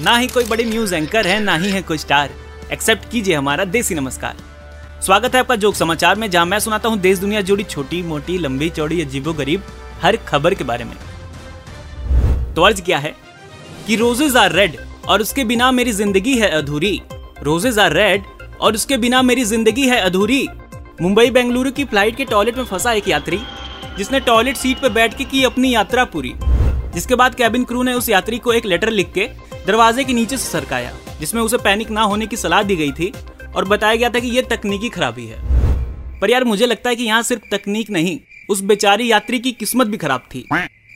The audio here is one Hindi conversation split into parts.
ना ही कोई बड़ी न्यूज़ एंकर है, ना ही है कोई स्टार एक्सेप्ट कीजिए हमारा देसी नमस्कार। स्वागत है आपका जोक समाचार में, जहाँ मैं सुनाता हूँ देश, दुनिया जुड़ी छोटी, मोटी, लंबी, चौड़ी, अजीबो, गरीब, हर खबर के बारे में। तो अर्ज़ क्या है कि रोजेज आर रेड और उसके बिना मेरी ज़िंदगी है अधूरी। रोजेज आर रेड और उसके बिना मेरी ज़िंदगी है अधूरी। मुंबई, बेंगलुरु की फ़्लाइट के टॉयलेट में फंसा एक यात्री, जिसने टॉयलेट सीट पर बैठ के की अपनी यात्रा पूरी। जिसके बाद कैबिन क्रू ने उस यात्री को एक लेटर लिख के दरवाजे के नीचे से सरकाया, जिसमें उसे पैनिक ना होने की सलाह दी गई थी और बताया गया था कि यह तकनीकी खराबी है। पर यार मुझे लगता है कि यहाँ सिर्फ़ तकनीक नहीं, उस बेचारी यात्री की किस्मत भी खराब थी।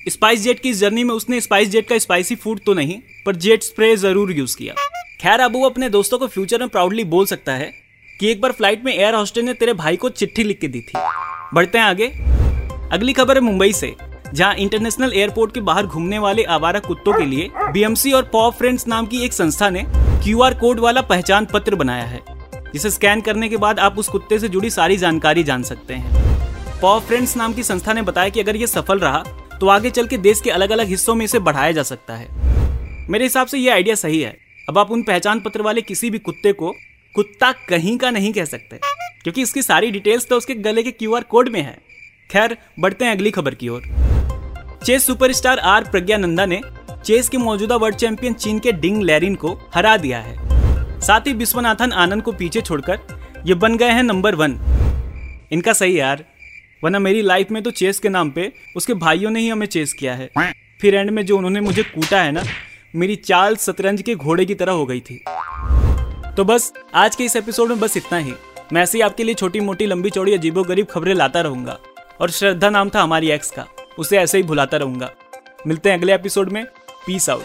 स्पाइस जेट की जर्नी में उसने स्पाइस जेट का स्पाइसी फ़ूड तो नहीं, पर जेट स्प्रे ज़रूर यूज़ किया। खैर, अब वो अपने दोस्तों को फ्यूचर में प्राउडली बोल सकता है कि एक बार फ़्लाइट में एयर हॉस्टेल ने तेरे भाई को चिट्ठी लिख के दी थी। बढ़ते हैं आगे। अगली खबर है मुंबई से। जहाँ इंटरनेशनल एयरपोर्ट के बाहर घूमने वाले आवारा कुत्तों के लिए बीएमसी और पॉ फ्रेंड्स नाम की एक संस्था ने क्यूआर कोड वाला पहचान पत्र बनाया है, जिसे स्कैन करने के बाद आप उस कुत्ते से जुड़ी सारी जानकारी जान सकते हैं। पॉ फ्रेंड्स नाम की संस्था ने बताया कि अगर ये सफल रहा तो आगे चल के देश के अलग अलग हिस्सों में इसे बढ़ाया जा सकता है। मेरे हिसाब से ये आइडिया सही है। अब आप उन पहचान पत्र वाले किसी भी कुत्ते को कुत्ता कहीं का नहीं कह सकते, क्योंकि इसकी सारी डिटेल्स तो उसके गले के क्यूआर कोड में है। खैर, बढ़ते हैं अगली खबर की ओर। चेस सुपरस्टार आर प्रज्ञानंदा ने चेस के मौजूदा वर्ल्ड चैंपियन चीन के डिंग लैरिन को हरा दिया है। साथ ही विश्वनाथन आनंद को पीछे छोड़कर ये बन गए हैं नंबर वन। इनका सही यार। वरना मेरी लाइफ में तो चेस के नाम पे उसके भाइयों ने ही हमें चेस किया है। फिर एंड में जो उन्होंने मुझे कूटा है ना, मेरी चाल शतरंज के घोड़े की तरह हो गई थी। तो बस, आज के इस एपिसोड में बस इतना ही। मैं ऐसे ही आपके लिए छोटी मोटी लंबी चौड़ी अजीबो गरीब खबरें लाता रहूँगा। और श्रद्धा नाम था हमारी एक्स का। उसे ऐसे ही भुलाता रहूँगा। मिलते हैं अगले एपिसोड में। Peace out